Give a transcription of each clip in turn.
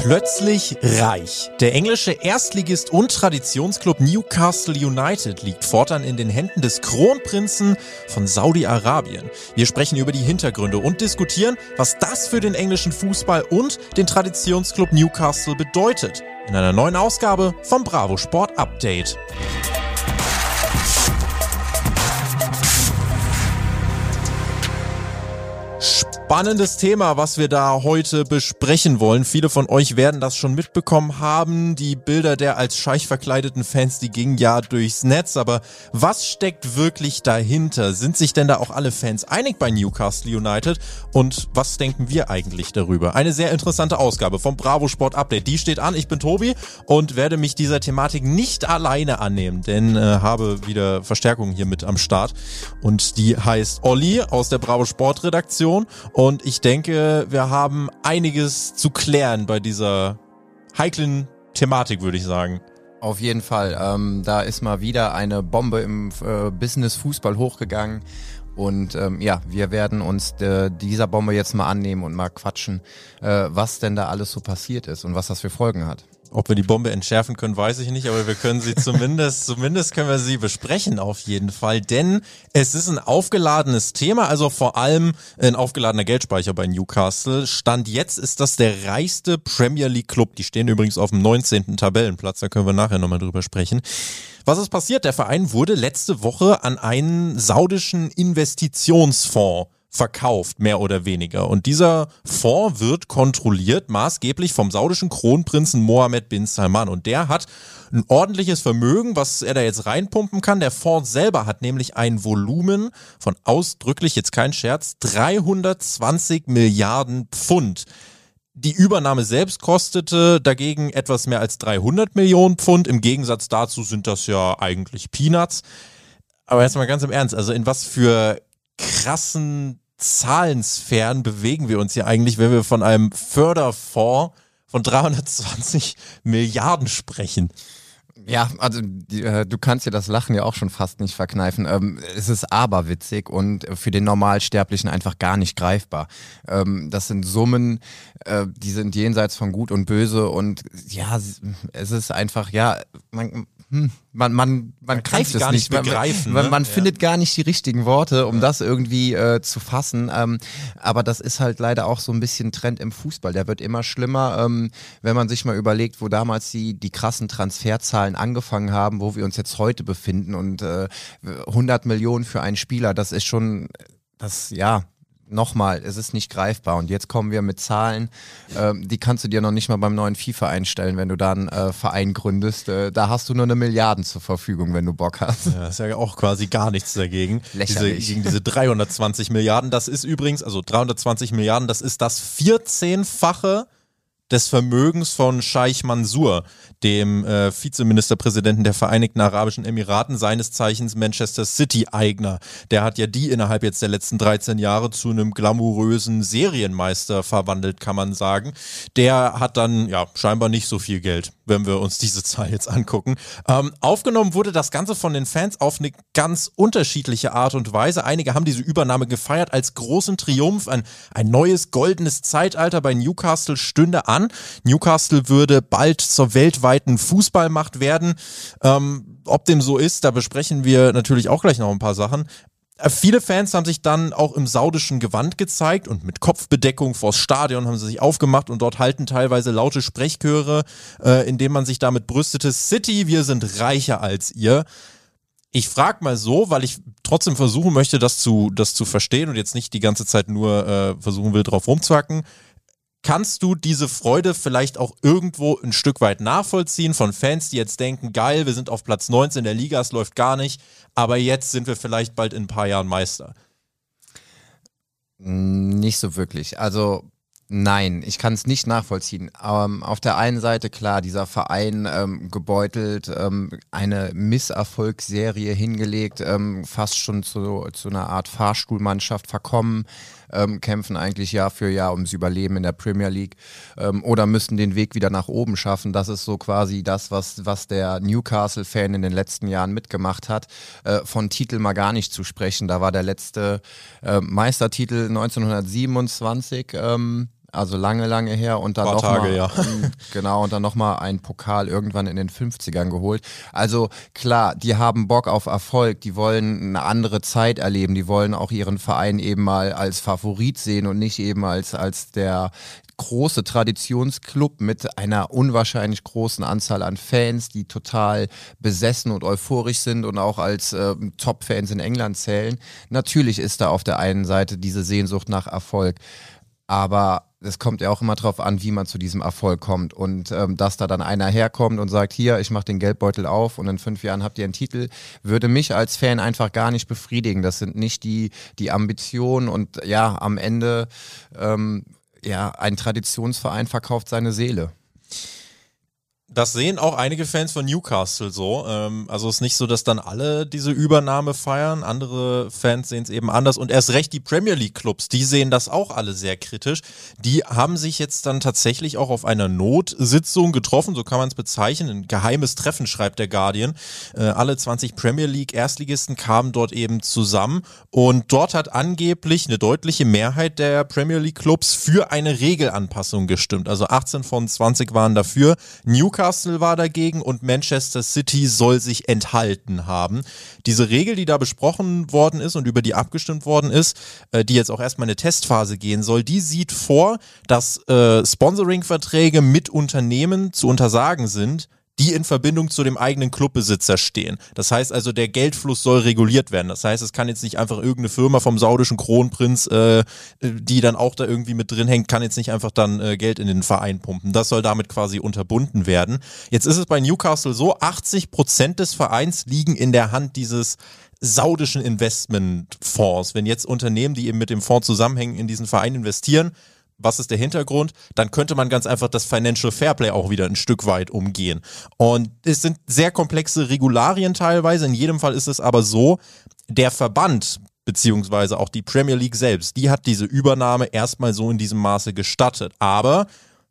Plötzlich reich. Der englische Erstligist und Traditionsclub Newcastle United liegt fortan in den Händen des Kronprinzen von Saudi-Arabien. Wir sprechen über die Hintergründe und diskutieren, was das für den englischen Fußball und den Traditionsclub Newcastle bedeutet. In einer neuen Ausgabe vom Bravo Sport Update. Spannendes Thema, was wir da heute besprechen wollen. Viele von euch werden das schon mitbekommen haben. Die Bilder der als Scheich verkleideten Fans, die gingen ja durchs Netz. Aber was steckt wirklich dahinter? Sind sich denn da auch alle Fans einig bei Newcastle United? Und was denken wir eigentlich darüber? Eine sehr interessante Ausgabe vom Bravo Sport Update. Die steht an. Ich bin Tobi und werde mich dieser Thematik nicht alleine annehmen, denn äh, habe wieder Verstärkung hier mit am Start. Und die heißt Olli aus der Bravo Sport Redaktion. Und ich denke, wir haben einiges zu klären bei dieser heiklen Thematik, würde ich sagen. Auf jeden Fall. Ähm, da ist mal wieder eine Bombe im äh, Business-Fußball hochgegangen. Und ähm, ja, wir werden uns äh, dieser Bombe jetzt mal annehmen und mal quatschen, äh, was denn da alles so passiert ist und was das für Folgen hat. Ob wir die Bombe entschärfen können, weiß ich nicht, aber wir können sie zumindest, zumindest können wir sie besprechen auf jeden Fall, denn es ist ein aufgeladenes Thema, also vor allem ein aufgeladener Geldspeicher bei Newcastle. Stand jetzt ist das der reichste Premier League Club. Die stehen übrigens auf dem 19. Tabellenplatz, da können wir nachher nochmal drüber sprechen. Was ist passiert? Der Verein wurde letzte Woche an einen saudischen Investitionsfonds verkauft, mehr oder weniger. Und dieser Fonds wird kontrolliert maßgeblich vom saudischen Kronprinzen Mohammed bin Salman. Und der hat ein ordentliches Vermögen, was er da jetzt reinpumpen kann. Der Fonds selber hat nämlich ein Volumen von ausdrücklich, jetzt kein Scherz, 320 Milliarden Pfund. Die Übernahme selbst kostete dagegen etwas mehr als 300 Millionen Pfund. Im Gegensatz dazu sind das ja eigentlich Peanuts. Aber jetzt mal ganz im Ernst, also in was für krassen Zahlensphären bewegen wir uns hier eigentlich, wenn wir von einem Förderfonds von 320 Milliarden sprechen? Ja, also äh, du kannst dir das Lachen ja auch schon fast nicht verkneifen. Ähm, es ist aberwitzig und für den Normalsterblichen einfach gar nicht greifbar. Ähm, das sind Summen, äh, die sind jenseits von Gut und Böse und ja, es ist einfach, ja, man, hm, man, man, man, man greift es nicht. Begreifen, man, man, man ne? findet gar nicht die richtigen Worte, um ja. das irgendwie äh, zu fassen. Ähm, aber das ist halt leider auch so ein bisschen Trend im Fußball. Der wird immer schlimmer, ähm, wenn man sich mal überlegt, wo damals die, die krassen Transferzahlen angefangen haben, wo wir uns jetzt heute befinden. Und äh, 100 Millionen für einen Spieler, das ist schon, das, ja, nochmal, es ist nicht greifbar. Und jetzt kommen wir mit Zahlen, äh, die kannst du dir noch nicht mal beim neuen FIFA einstellen, wenn du da einen äh, Verein gründest. Äh, da hast du nur eine Milliarden zur Verfügung, wenn du Bock hast. Ja, das ist ja auch quasi gar nichts dagegen. Lächerlich. Diese, gegen diese 320 Milliarden, das ist übrigens, also 320 Milliarden, das ist das 14-fache des Vermögens von Scheich Mansour, dem äh, Vizeministerpräsidenten der Vereinigten Arabischen Emiraten, seines Zeichens Manchester City-Eigner. Der hat ja die innerhalb jetzt der letzten 13 Jahre zu einem glamourösen Serienmeister verwandelt, kann man sagen. Der hat dann ja scheinbar nicht so viel Geld, wenn wir uns diese Zahl jetzt angucken. Ähm, aufgenommen wurde das Ganze von den Fans auf eine ganz unterschiedliche Art und Weise. Einige haben diese Übernahme gefeiert als großen Triumph. Ein, ein neues goldenes Zeitalter bei Newcastle stünde an. Newcastle würde bald zur weltweiten Fußballmacht werden. Ähm, ob dem so ist, da besprechen wir natürlich auch gleich noch ein paar Sachen. Äh, viele Fans haben sich dann auch im saudischen Gewand gezeigt und mit Kopfbedeckung vors Stadion haben sie sich aufgemacht und dort halten teilweise laute Sprechchöre, äh, indem man sich damit brüstete, City, wir sind reicher als ihr. Ich frage mal so, weil ich trotzdem versuchen möchte, das zu, das zu verstehen und jetzt nicht die ganze Zeit nur äh, versuchen will, drauf rumzuhacken kannst du diese Freude vielleicht auch irgendwo ein Stück weit nachvollziehen von Fans, die jetzt denken, geil, wir sind auf Platz 19 der Liga, es läuft gar nicht, aber jetzt sind wir vielleicht bald in ein paar Jahren Meister? Nicht so wirklich. Also Nein, ich kann es nicht nachvollziehen. Ähm, auf der einen Seite, klar, dieser Verein ähm, gebeutelt, ähm, eine Misserfolgsserie hingelegt, ähm, fast schon zu, zu einer Art Fahrstuhlmannschaft verkommen, ähm, kämpfen eigentlich Jahr für Jahr ums Überleben in der Premier League ähm, oder müssen den Weg wieder nach oben schaffen. Das ist so quasi das, was, was der Newcastle-Fan in den letzten Jahren mitgemacht hat. Äh, von Titel mal gar nicht zu sprechen. Da war der letzte äh, Meistertitel 1927. Ähm, also lange, lange her und dann nochmal ja. genau und dann nochmal einen Pokal irgendwann in den 50ern geholt. Also klar, die haben Bock auf Erfolg, die wollen eine andere Zeit erleben, die wollen auch ihren Verein eben mal als Favorit sehen und nicht eben als, als der große Traditionsclub mit einer unwahrscheinlich großen Anzahl an Fans, die total besessen und euphorisch sind und auch als äh, Top-Fans in England zählen. Natürlich ist da auf der einen Seite diese Sehnsucht nach Erfolg. Aber es kommt ja auch immer darauf an, wie man zu diesem Erfolg kommt. Und ähm, dass da dann einer herkommt und sagt, hier, ich mache den Geldbeutel auf und in fünf Jahren habt ihr einen Titel, würde mich als Fan einfach gar nicht befriedigen. Das sind nicht die, die Ambitionen und ja, am Ende, ähm, ja, ein Traditionsverein verkauft seine Seele. Das sehen auch einige Fans von Newcastle so. Ähm, also es ist nicht so, dass dann alle diese Übernahme feiern. Andere Fans sehen es eben anders. Und erst recht die Premier League Clubs, die sehen das auch alle sehr kritisch. Die haben sich jetzt dann tatsächlich auch auf einer Notsitzung getroffen, so kann man es bezeichnen. Ein geheimes Treffen, schreibt der Guardian. Äh, alle 20 Premier League Erstligisten kamen dort eben zusammen. Und dort hat angeblich eine deutliche Mehrheit der Premier League Clubs für eine Regelanpassung gestimmt. Also 18 von 20 waren dafür. Newcastle Newcastle war dagegen und Manchester City soll sich enthalten haben. Diese Regel, die da besprochen worden ist und über die abgestimmt worden ist, äh, die jetzt auch erstmal eine Testphase gehen soll, die sieht vor, dass äh, Sponsoring-Verträge mit Unternehmen zu untersagen sind, die in Verbindung zu dem eigenen Clubbesitzer stehen. Das heißt also, der Geldfluss soll reguliert werden. Das heißt, es kann jetzt nicht einfach irgendeine Firma vom saudischen Kronprinz, äh, die dann auch da irgendwie mit drin hängt, kann jetzt nicht einfach dann äh, Geld in den Verein pumpen. Das soll damit quasi unterbunden werden. Jetzt ist es bei Newcastle so, 80 Prozent des Vereins liegen in der Hand dieses saudischen Investmentfonds. Wenn jetzt Unternehmen, die eben mit dem Fonds zusammenhängen, in diesen Verein investieren, was ist der Hintergrund, dann könnte man ganz einfach das Financial Fairplay auch wieder ein Stück weit umgehen. Und es sind sehr komplexe Regularien teilweise. In jedem Fall ist es aber so, der Verband beziehungsweise auch die Premier League selbst, die hat diese Übernahme erstmal so in diesem Maße gestattet. Aber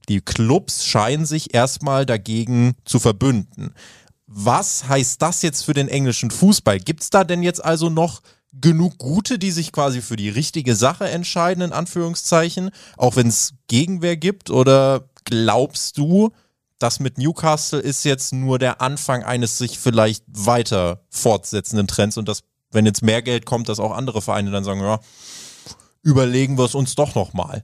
die Clubs scheinen sich erstmal dagegen zu verbünden. Was heißt das jetzt für den englischen Fußball? Gibt es da denn jetzt also noch genug Gute, die sich quasi für die richtige Sache entscheiden, in Anführungszeichen, auch wenn es Gegenwehr gibt? Oder glaubst du, das mit Newcastle ist jetzt nur der Anfang eines sich vielleicht weiter fortsetzenden Trends und dass, wenn jetzt mehr Geld kommt, dass auch andere Vereine dann sagen, ja, überlegen wir es uns doch nochmal.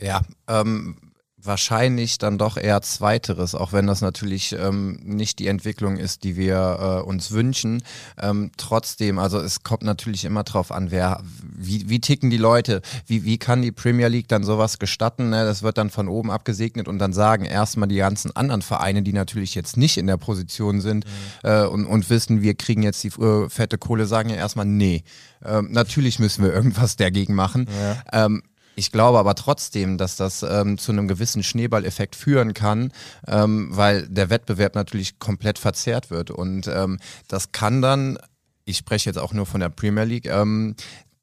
Ja, ähm, wahrscheinlich dann doch eher zweiteres, auch wenn das natürlich ähm, nicht die Entwicklung ist, die wir äh, uns wünschen. Ähm, trotzdem, also es kommt natürlich immer drauf an, wer, wie, wie ticken die Leute, wie, wie kann die Premier League dann sowas gestatten? Ne? Das wird dann von oben abgesegnet und dann sagen erstmal die ganzen anderen Vereine, die natürlich jetzt nicht in der Position sind mhm. äh, und, und wissen, wir kriegen jetzt die äh, fette Kohle, sagen ja erstmal, nee. Ähm, natürlich müssen wir irgendwas dagegen machen. Ja. Ähm, ich glaube aber trotzdem, dass das ähm, zu einem gewissen Schneeballeffekt führen kann, ähm, weil der Wettbewerb natürlich komplett verzerrt wird. Und ähm, das kann dann ich spreche jetzt auch nur von der Premier League, ähm,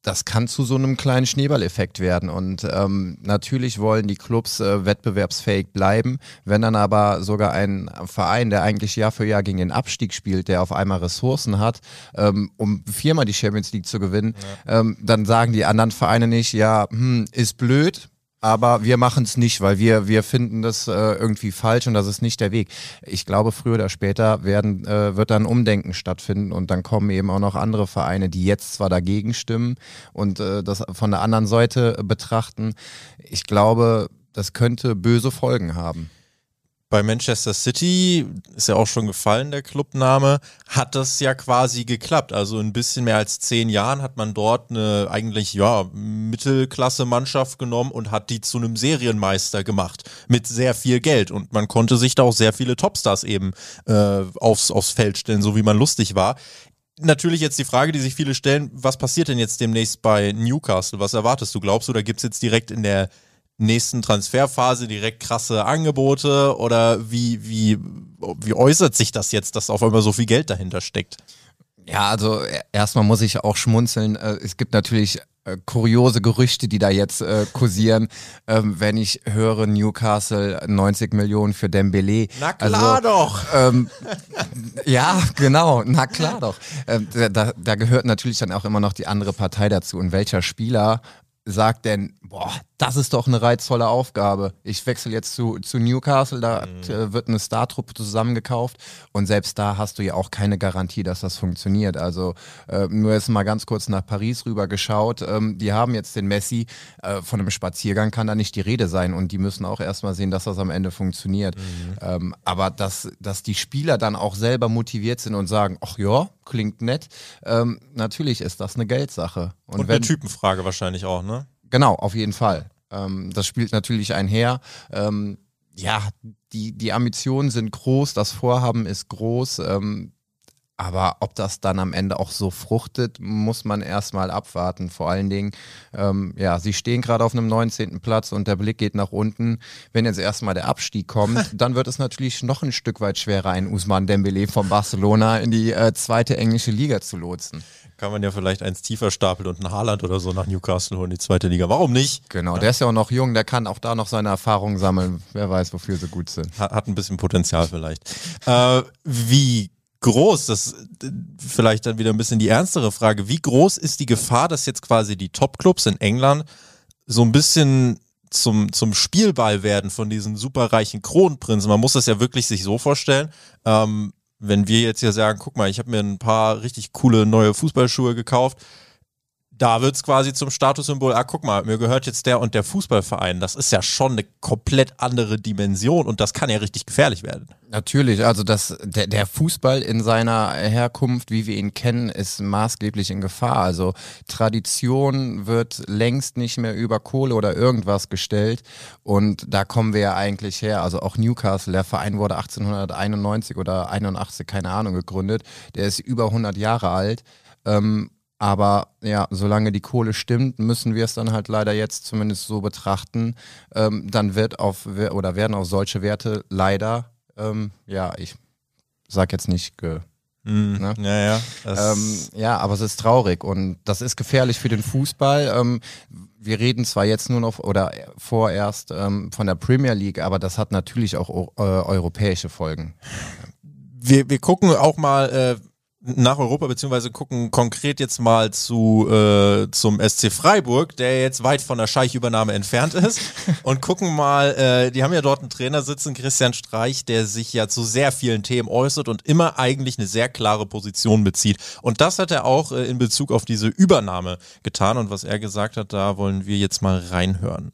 das kann zu so einem kleinen Schneeballeffekt werden. Und ähm, natürlich wollen die Clubs äh, wettbewerbsfähig bleiben. Wenn dann aber sogar ein Verein, der eigentlich Jahr für Jahr gegen den Abstieg spielt, der auf einmal Ressourcen hat, ähm, um viermal die Champions League zu gewinnen, ja. ähm, dann sagen die anderen Vereine nicht, ja, hm, ist blöd, aber wir machen es nicht, weil wir, wir finden das äh, irgendwie falsch und das ist nicht der Weg. Ich glaube, früher oder später werden, äh, wird dann Umdenken stattfinden und dann kommen eben auch noch andere Vereine, die jetzt zwar dagegen stimmen und äh, das von der anderen Seite betrachten. Ich glaube, das könnte böse Folgen haben bei Manchester City, ist ja auch schon gefallen, der Clubname, hat das ja quasi geklappt. Also ein bisschen mehr als zehn Jahren hat man dort eine eigentlich, ja, Mittelklasse-Mannschaft genommen und hat die zu einem Serienmeister gemacht. Mit sehr viel Geld. Und man konnte sich da auch sehr viele Topstars eben äh, aufs, aufs Feld stellen, so wie man lustig war. Natürlich jetzt die Frage, die sich viele stellen, was passiert denn jetzt demnächst bei Newcastle? Was erwartest du? Glaubst du, da gibt es jetzt direkt in der nächsten Transferphase direkt krasse Angebote oder wie, wie, wie äußert sich das jetzt, dass auf einmal so viel Geld dahinter steckt? Ja, also e, erstmal muss ich auch schmunzeln. Äh, es gibt natürlich äh, kuriose Gerüchte, die da jetzt äh, kursieren, ähm, wenn ich höre Newcastle 90 Millionen für Dembele. Na klar also, doch. Ähm, ja, genau, na klar doch. Ähm, da, da gehört natürlich dann auch immer noch die andere Partei dazu. Und welcher Spieler sagt denn, boah, das ist doch eine reizvolle Aufgabe. Ich wechsle jetzt zu, zu Newcastle, da mhm. Äh, wird eine Startruppe zusammengekauft und selbst da hast du ja auch keine Garantie, dass das funktioniert. Also äh, nur jetzt mal ganz kurz nach Paris rüber geschaut. Ähm, die haben jetzt den Messi, äh, von einem Spaziergang kann da nicht die Rede sein und die müssen auch erstmal sehen, dass das am Ende funktioniert. Mhm. Ähm, aber dass, dass die Spieler dann auch selber motiviert sind und sagen, ach ja, klingt nett, ähm, natürlich ist das eine Geldsache. Und, und wenn, eine Typenfrage wahrscheinlich auch, ne? Genau, auf jeden Fall. Ähm, das spielt natürlich einher. Ähm, ja, die, die Ambitionen sind groß, das Vorhaben ist groß. Ähm, aber ob das dann am Ende auch so fruchtet, muss man erstmal abwarten. Vor allen Dingen, ähm, ja, sie stehen gerade auf einem 19. Platz und der Blick geht nach unten. Wenn jetzt erstmal der Abstieg kommt, dann wird es natürlich noch ein Stück weit schwerer, einen Usman Dembele von Barcelona in die äh, zweite englische Liga zu lotsen kann man ja vielleicht eins tiefer stapeln und ein Haaland oder so nach Newcastle holen, die zweite Liga. Warum nicht? Genau, der ist ja auch noch jung, der kann auch da noch seine Erfahrungen sammeln. Wer weiß, wofür sie gut sind. Hat, hat ein bisschen Potenzial vielleicht. Äh, wie groß, das vielleicht dann wieder ein bisschen die ernstere Frage, wie groß ist die Gefahr, dass jetzt quasi die Top-Clubs in England so ein bisschen zum, zum Spielball werden von diesen superreichen Kronprinzen. Man muss das ja wirklich sich so vorstellen. Ähm, wenn wir jetzt hier sagen, guck mal, ich habe mir ein paar richtig coole neue Fußballschuhe gekauft, da wird es quasi zum Statussymbol, ah, guck mal, mir gehört jetzt der und der Fußballverein. Das ist ja schon eine komplett andere Dimension und das kann ja richtig gefährlich werden. Natürlich, also das, der, der Fußball in seiner Herkunft, wie wir ihn kennen, ist maßgeblich in Gefahr. Also Tradition wird längst nicht mehr über Kohle oder irgendwas gestellt und da kommen wir ja eigentlich her. Also auch Newcastle, der Verein wurde 1891 oder 81, keine Ahnung, gegründet. Der ist über 100 Jahre alt. Ähm, aber ja, solange die Kohle stimmt, müssen wir es dann halt leider jetzt zumindest so betrachten. Ähm, dann wird auf oder werden auf solche Werte leider, ähm, ja, ich sag jetzt nicht ge, mm, ne? Ja, ja. Ähm, ja, aber es ist traurig und das ist gefährlich für den Fußball. Ähm, wir reden zwar jetzt nur noch oder vorerst ähm, von der Premier League, aber das hat natürlich auch äh, europäische Folgen. Wir, wir gucken auch mal. Äh nach Europa, beziehungsweise gucken konkret jetzt mal zu äh, zum SC Freiburg, der jetzt weit von der Scheichübernahme entfernt ist. und gucken mal, äh, die haben ja dort einen Trainer sitzen, Christian Streich, der sich ja zu sehr vielen Themen äußert und immer eigentlich eine sehr klare Position bezieht. Und das hat er auch äh, in Bezug auf diese Übernahme getan. Und was er gesagt hat, da wollen wir jetzt mal reinhören.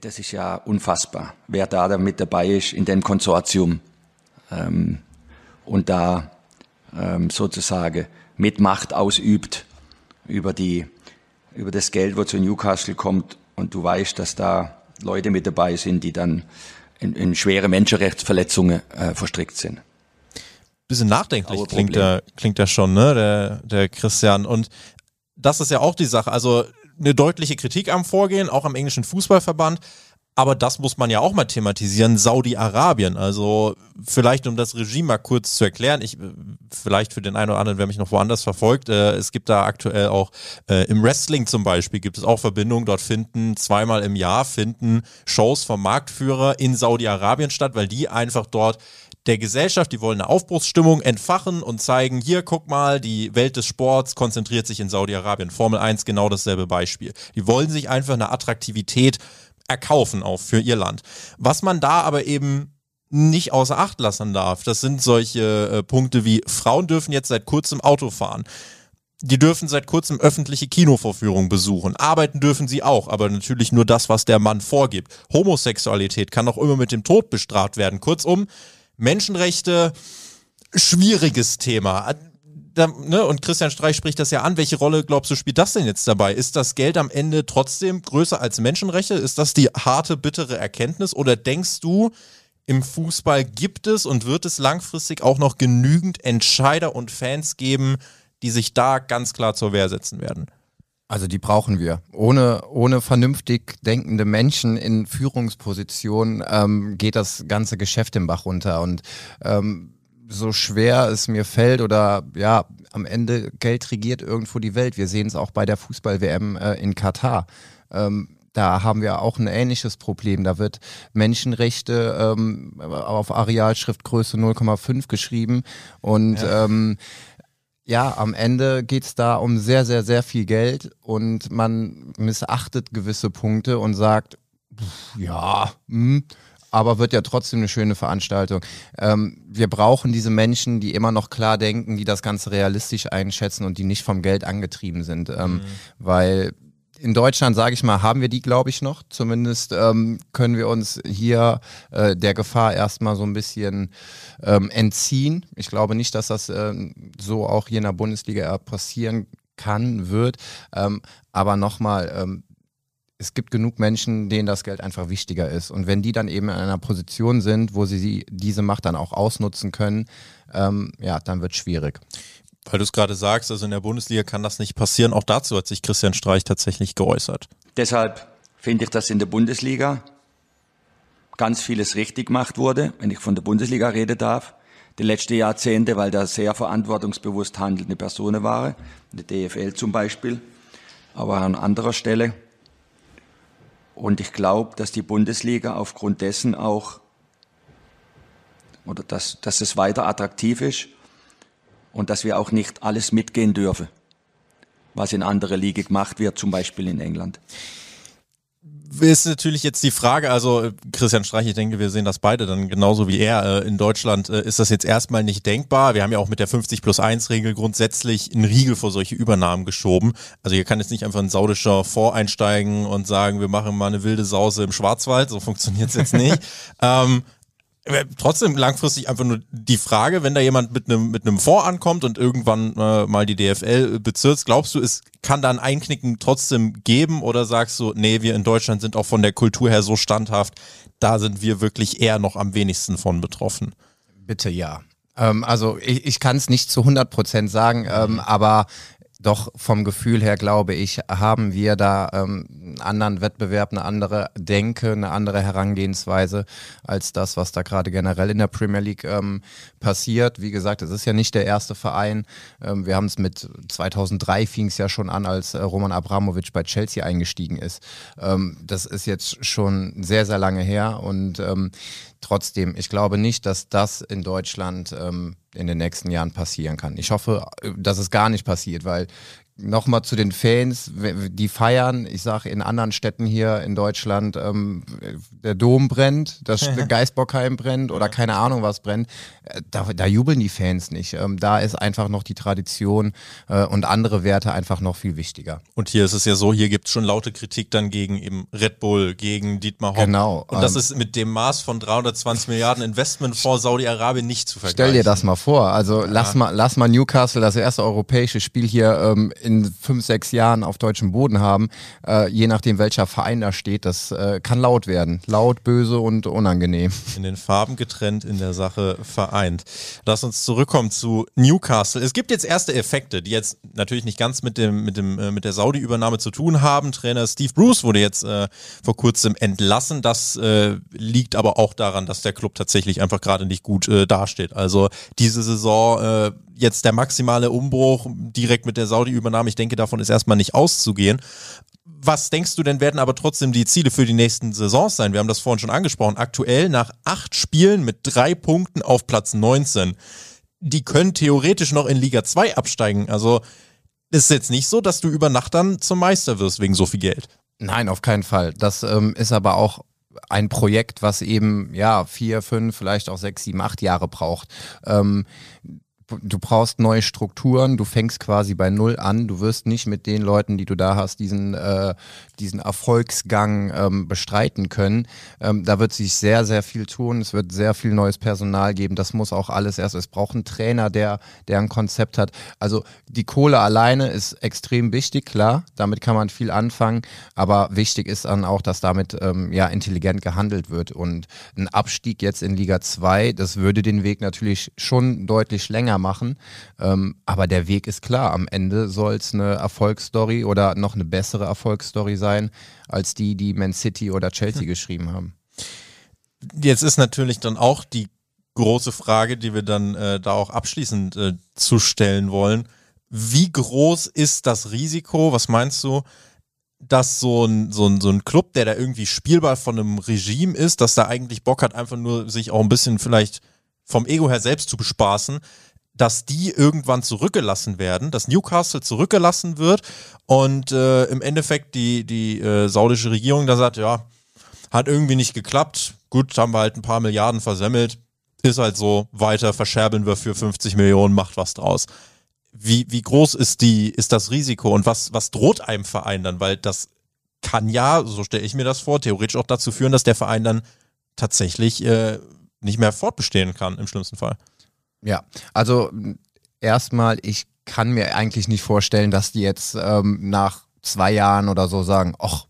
Das ist ja unfassbar, wer da mit dabei ist in dem Konsortium. Ähm, und da ähm, sozusagen mit Macht ausübt über die über das Geld, wo zu Newcastle kommt und du weißt, dass da Leute mit dabei sind, die dann in, in schwere Menschenrechtsverletzungen äh, verstrickt sind. Bisschen nachdenklich klingt der, klingt der schon, ne, der, der Christian. Und das ist ja auch die Sache. Also eine deutliche Kritik am Vorgehen, auch am englischen Fußballverband. Aber das muss man ja auch mal thematisieren. Saudi-Arabien. Also vielleicht, um das Regime mal kurz zu erklären, ich vielleicht für den einen oder anderen, wer mich noch woanders verfolgt, äh, es gibt da aktuell auch äh, im Wrestling zum Beispiel gibt es auch Verbindungen. Dort finden zweimal im Jahr finden Shows vom Marktführer in Saudi-Arabien statt, weil die einfach dort der Gesellschaft, die wollen eine Aufbruchsstimmung entfachen und zeigen, hier, guck mal, die Welt des Sports konzentriert sich in Saudi-Arabien. Formel 1 genau dasselbe Beispiel. Die wollen sich einfach eine Attraktivität erkaufen auch für ihr Land. Was man da aber eben nicht außer Acht lassen darf, das sind solche äh, Punkte wie Frauen dürfen jetzt seit kurzem Auto fahren. Die dürfen seit kurzem öffentliche Kinovorführungen besuchen. Arbeiten dürfen sie auch, aber natürlich nur das, was der Mann vorgibt. Homosexualität kann auch immer mit dem Tod bestraft werden. Kurzum, Menschenrechte, schwieriges Thema da, ne, und Christian Streich spricht das ja an. Welche Rolle glaubst du, spielt das denn jetzt dabei? Ist das Geld am Ende trotzdem größer als Menschenrechte? Ist das die harte, bittere Erkenntnis? Oder denkst du, im Fußball gibt es und wird es langfristig auch noch genügend Entscheider und Fans geben, die sich da ganz klar zur Wehr setzen werden? Also die brauchen wir. Ohne, ohne vernünftig denkende Menschen in Führungspositionen ähm, geht das ganze Geschäft im Bach runter. Und ähm, so schwer es mir fällt oder ja, am Ende Geld regiert irgendwo die Welt. Wir sehen es auch bei der Fußball-WM äh, in Katar. Ähm, da haben wir auch ein ähnliches Problem. Da wird Menschenrechte ähm, auf Arealschriftgröße 0,5 geschrieben und ja. ähm, ja, am Ende geht es da um sehr, sehr, sehr viel Geld und man missachtet gewisse Punkte und sagt, pff, ja, mh, hm, aber wird ja trotzdem eine schöne Veranstaltung. Ähm, wir brauchen diese Menschen, die immer noch klar denken, die das Ganze realistisch einschätzen und die nicht vom Geld angetrieben sind. Ähm, mhm. Weil in Deutschland, sage ich mal, haben wir die, glaube ich, noch. Zumindest ähm, können wir uns hier äh, der Gefahr erstmal so ein bisschen ähm, entziehen. Ich glaube nicht, dass das äh, so auch hier in der Bundesliga passieren kann, wird. Ähm, aber nochmal, ähm, es gibt genug Menschen, denen das Geld einfach wichtiger ist. Und wenn die dann eben in einer Position sind, wo sie diese Macht dann auch ausnutzen können, ähm, ja, dann wird es schwierig. Weil du es gerade sagst, also in der Bundesliga kann das nicht passieren. Auch dazu hat sich Christian Streich tatsächlich geäußert. Deshalb finde ich, dass in der Bundesliga ganz vieles richtig gemacht wurde, wenn ich von der Bundesliga reden darf. Die letzten Jahrzehnte, weil da sehr verantwortungsbewusst handelnde Personen waren, die DFL zum Beispiel, aber an anderer Stelle. Und ich glaube, dass die Bundesliga aufgrund dessen auch, oder dass, dass es weiter attraktiv ist und dass wir auch nicht alles mitgehen dürfen, was in andere Liga gemacht wird, zum Beispiel in England ist natürlich jetzt die Frage, also Christian Streich, ich denke, wir sehen das beide dann genauso wie er. Äh, in Deutschland äh, ist das jetzt erstmal nicht denkbar. Wir haben ja auch mit der 50 plus 1 Regel grundsätzlich einen Riegel vor solche Übernahmen geschoben. Also hier kann jetzt nicht einfach ein saudischer Fonds einsteigen und sagen, wir machen mal eine wilde Sause im Schwarzwald. So funktioniert es jetzt nicht. ähm, äh, trotzdem langfristig einfach nur die Frage, wenn da jemand mit einem mit einem Fonds ankommt und irgendwann äh, mal die DFL bezirzt, glaubst du, es kann da ein Einknicken trotzdem geben oder sagst du, nee, wir in Deutschland sind auch von der Kultur her so standhaft, da sind wir wirklich eher noch am wenigsten von betroffen? Bitte ja. Ähm, also ich, ich kann es nicht zu 100 Prozent sagen, ähm, mhm. aber doch vom Gefühl her, glaube ich, haben wir da ähm, einen anderen Wettbewerb, eine andere Denke, eine andere Herangehensweise als das, was da gerade generell in der Premier League ähm, passiert. Wie gesagt, es ist ja nicht der erste Verein. Ähm, wir haben es mit 2003 fing es ja schon an, als äh, Roman Abramovic bei Chelsea eingestiegen ist. Ähm, das ist jetzt schon sehr, sehr lange her und ähm, trotzdem, ich glaube nicht, dass das in Deutschland ähm, in den nächsten Jahren passieren kann. Ich hoffe, äh, dass es gar nicht passiert, weil nochmal zu den Fans, die feiern, ich sage in anderen Städten hier in Deutschland, ähm, der Dom brennt, das Geistbockheim brennt oder keine Ahnung was brennt, äh, da, da jubeln die Fans nicht. Ähm, da ist einfach noch die Tradition äh, und andere Werte einfach noch viel wichtiger. Und hier ist es ja so, hier gibt es schon laute Kritik dann gegen eben Red Bull, gegen Dietmar Hopp. Genau. Und das ähm, ist mit dem Maß von 320 Milliarden Investment vor Saudi-Arabien nicht zu vergleichen. Stell dir das mal vor, also ja. lass, mal, lass mal Newcastle, das erste europäische Spiel hier ähm, in fünf, sechs Jahren auf deutschem Boden haben, äh, je nachdem welcher Verein da steht, das äh, kann laut werden. Laut, böse und unangenehm. In den Farben getrennt, in der Sache vereint. Lass uns zurückkommen zu Newcastle. Es gibt jetzt erste Effekte, die jetzt natürlich nicht ganz mit dem, mit dem, äh, mit der Saudi-Übernahme zu tun haben. Trainer Steve Bruce wurde jetzt äh, vor kurzem entlassen. Das äh, liegt aber auch daran, dass der Club tatsächlich einfach gerade nicht gut äh, dasteht. Also diese Saison jetzt der maximale Umbruch direkt mit der Saudi-Übernahme, ich denke, davon ist erstmal nicht auszugehen. Was denkst du denn, werden aber trotzdem die Ziele für die nächsten Saisons sein? Wir haben das vorhin schon angesprochen. Aktuell nach acht Spielen mit drei Punkten auf Platz 19. Die können theoretisch noch in Liga 2 absteigen. Also ist es jetzt nicht so, dass du über Nacht dann zum Meister wirst wegen so viel Geld. Nein, auf keinen Fall. Das ähm, ist aber auch ein Projekt, was eben ja vier, fünf, vielleicht auch sechs, sieben, acht Jahre braucht. Ähm, du brauchst neue Strukturen, du fängst quasi bei Null an, du wirst nicht mit den Leuten, die du da hast, diesen, äh, diesen Erfolgsgang ähm, bestreiten können. Ähm, da wird sich sehr, sehr viel tun, es wird sehr viel neues Personal geben, das muss auch alles erst, es braucht einen Trainer, der, der ein Konzept hat. Also die Kohle alleine ist extrem wichtig, klar, damit kann man viel anfangen, aber wichtig ist dann auch, dass damit ähm, ja intelligent gehandelt wird. Und ein Abstieg jetzt in Liga 2, das würde den Weg natürlich schon deutlich länger länger machen. Ähm, aber der Weg ist klar. Am Ende soll es eine Erfolgsstory oder noch eine bessere Erfolgsstory sein, als die, die Man City oder Chelsea hm. geschrieben haben. Jetzt ist natürlich dann auch die große Frage, die wir dann äh, da auch abschließend äh, zu stellen wollen. Wie groß ist das Risiko? Was meinst du? dass so ein, so, ein, so ein Club, der da irgendwie spielbar von einem Regime ist, dass da eigentlich Bock hat, einfach nur sich auch ein bisschen vielleicht vom Ego her selbst zu bespaßen, dass die irgendwann zurückgelassen werden, dass Newcastle zurückgelassen wird und äh, im Endeffekt die, die äh, saudische Regierung da sagt, ja, hat irgendwie nicht geklappt, gut, haben wir halt ein paar Milliarden versemmelt, ist halt so, weiter verscherbeln wir für 50 Millionen, macht was draus. Wie, wie groß ist die, ist das Risiko und was, was droht einem Verein dann? Weil das kann ja, so stelle ich mir das vor, theoretisch auch dazu führen, dass der Verein dann tatsächlich äh, nicht mehr fortbestehen kann, im schlimmsten Fall. Ja, also erstmal, ich kann mir eigentlich nicht vorstellen, dass die jetzt ähm, nach zwei Jahren oder so sagen, ach,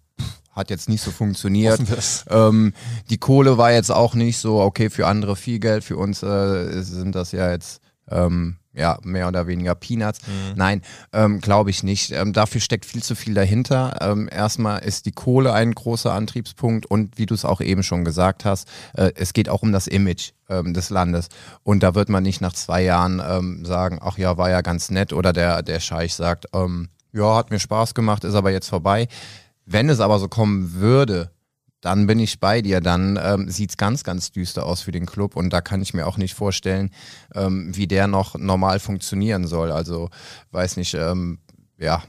hat jetzt nicht so funktioniert. Ähm, die Kohle war jetzt auch nicht so, okay, für andere viel Geld, für uns äh, sind das ja jetzt ähm, ja, mehr oder weniger Peanuts. Mhm. Nein, ähm, glaube ich nicht. Ähm, dafür steckt viel zu viel dahinter. Ähm, erstmal ist die Kohle ein großer Antriebspunkt und wie du es auch eben schon gesagt hast, äh, es geht auch um das Image ähm, des Landes. Und da wird man nicht nach zwei Jahren ähm, sagen, ach ja, war ja ganz nett oder der, der Scheich sagt, ähm, ja, hat mir Spaß gemacht, ist aber jetzt vorbei. Wenn es aber so kommen würde, dann bin ich bei dir. Dann ähm, sieht es ganz, ganz düster aus für den Club und da kann ich mir auch nicht vorstellen, ähm, wie der noch normal funktionieren soll. Also weiß nicht, ähm, ja.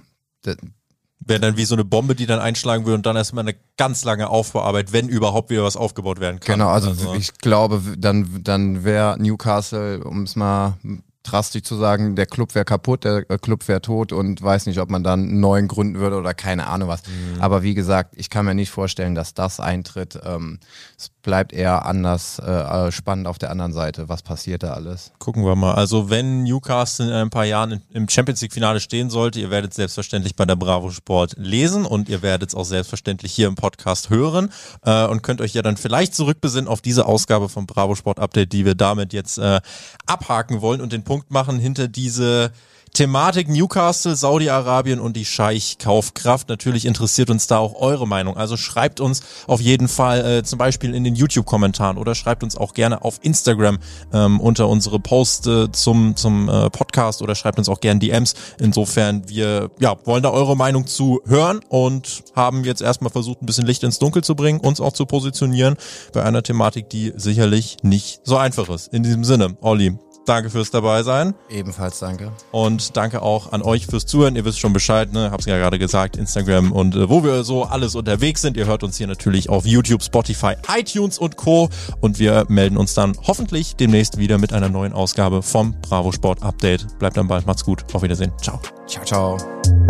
Wäre dann wie so eine Bombe, die dann einschlagen würde und dann erstmal eine ganz lange Aufbauarbeit, wenn überhaupt wieder was aufgebaut werden kann. Genau, also, also. ich glaube, dann, dann wäre Newcastle, um es mal drastisch zu sagen, der Club wäre kaputt, der äh, Club wäre tot und weiß nicht, ob man dann einen neuen gründen würde oder keine Ahnung was. Mhm. Aber wie gesagt, ich kann mir nicht vorstellen, dass das eintritt. Ähm, es bleibt eher anders äh, äh, spannend auf der anderen Seite. Was passiert da alles? Gucken wir mal. Also wenn Newcastle in ein paar Jahren im Champions League Finale stehen sollte, ihr werdet selbstverständlich bei der Bravo Sport lesen und ihr werdet es auch selbstverständlich hier im Podcast hören äh, und könnt euch ja dann vielleicht zurückbesinnen auf diese Ausgabe vom Bravo Sport Update, die wir damit jetzt äh, abhaken wollen und den Punkt machen hinter diese Thematik Newcastle, Saudi-Arabien und die Scheich-Kaufkraft. Natürlich interessiert uns da auch eure Meinung. Also schreibt uns auf jeden Fall äh, zum Beispiel in den YouTube-Kommentaren oder schreibt uns auch gerne auf Instagram ähm, unter unsere Posts äh, zum, zum äh, Podcast oder schreibt uns auch gerne DMs. Insofern, wir ja, wollen da eure Meinung zu hören und haben jetzt erstmal versucht, ein bisschen Licht ins Dunkel zu bringen, uns auch zu positionieren bei einer Thematik, die sicherlich nicht so einfach ist. In diesem Sinne, Olli, Danke fürs dabei sein. Ebenfalls danke. Und danke auch an euch fürs Zuhören. Ihr wisst schon Bescheid, ne? Hab's ja gerade gesagt, Instagram und äh, wo wir so alles unterwegs sind. Ihr hört uns hier natürlich auf YouTube, Spotify, iTunes und Co. Und wir melden uns dann hoffentlich demnächst wieder mit einer neuen Ausgabe vom Bravo Sport Update. Bleibt dann bald, macht's gut. Auf Wiedersehen. Ciao. Ciao, ciao.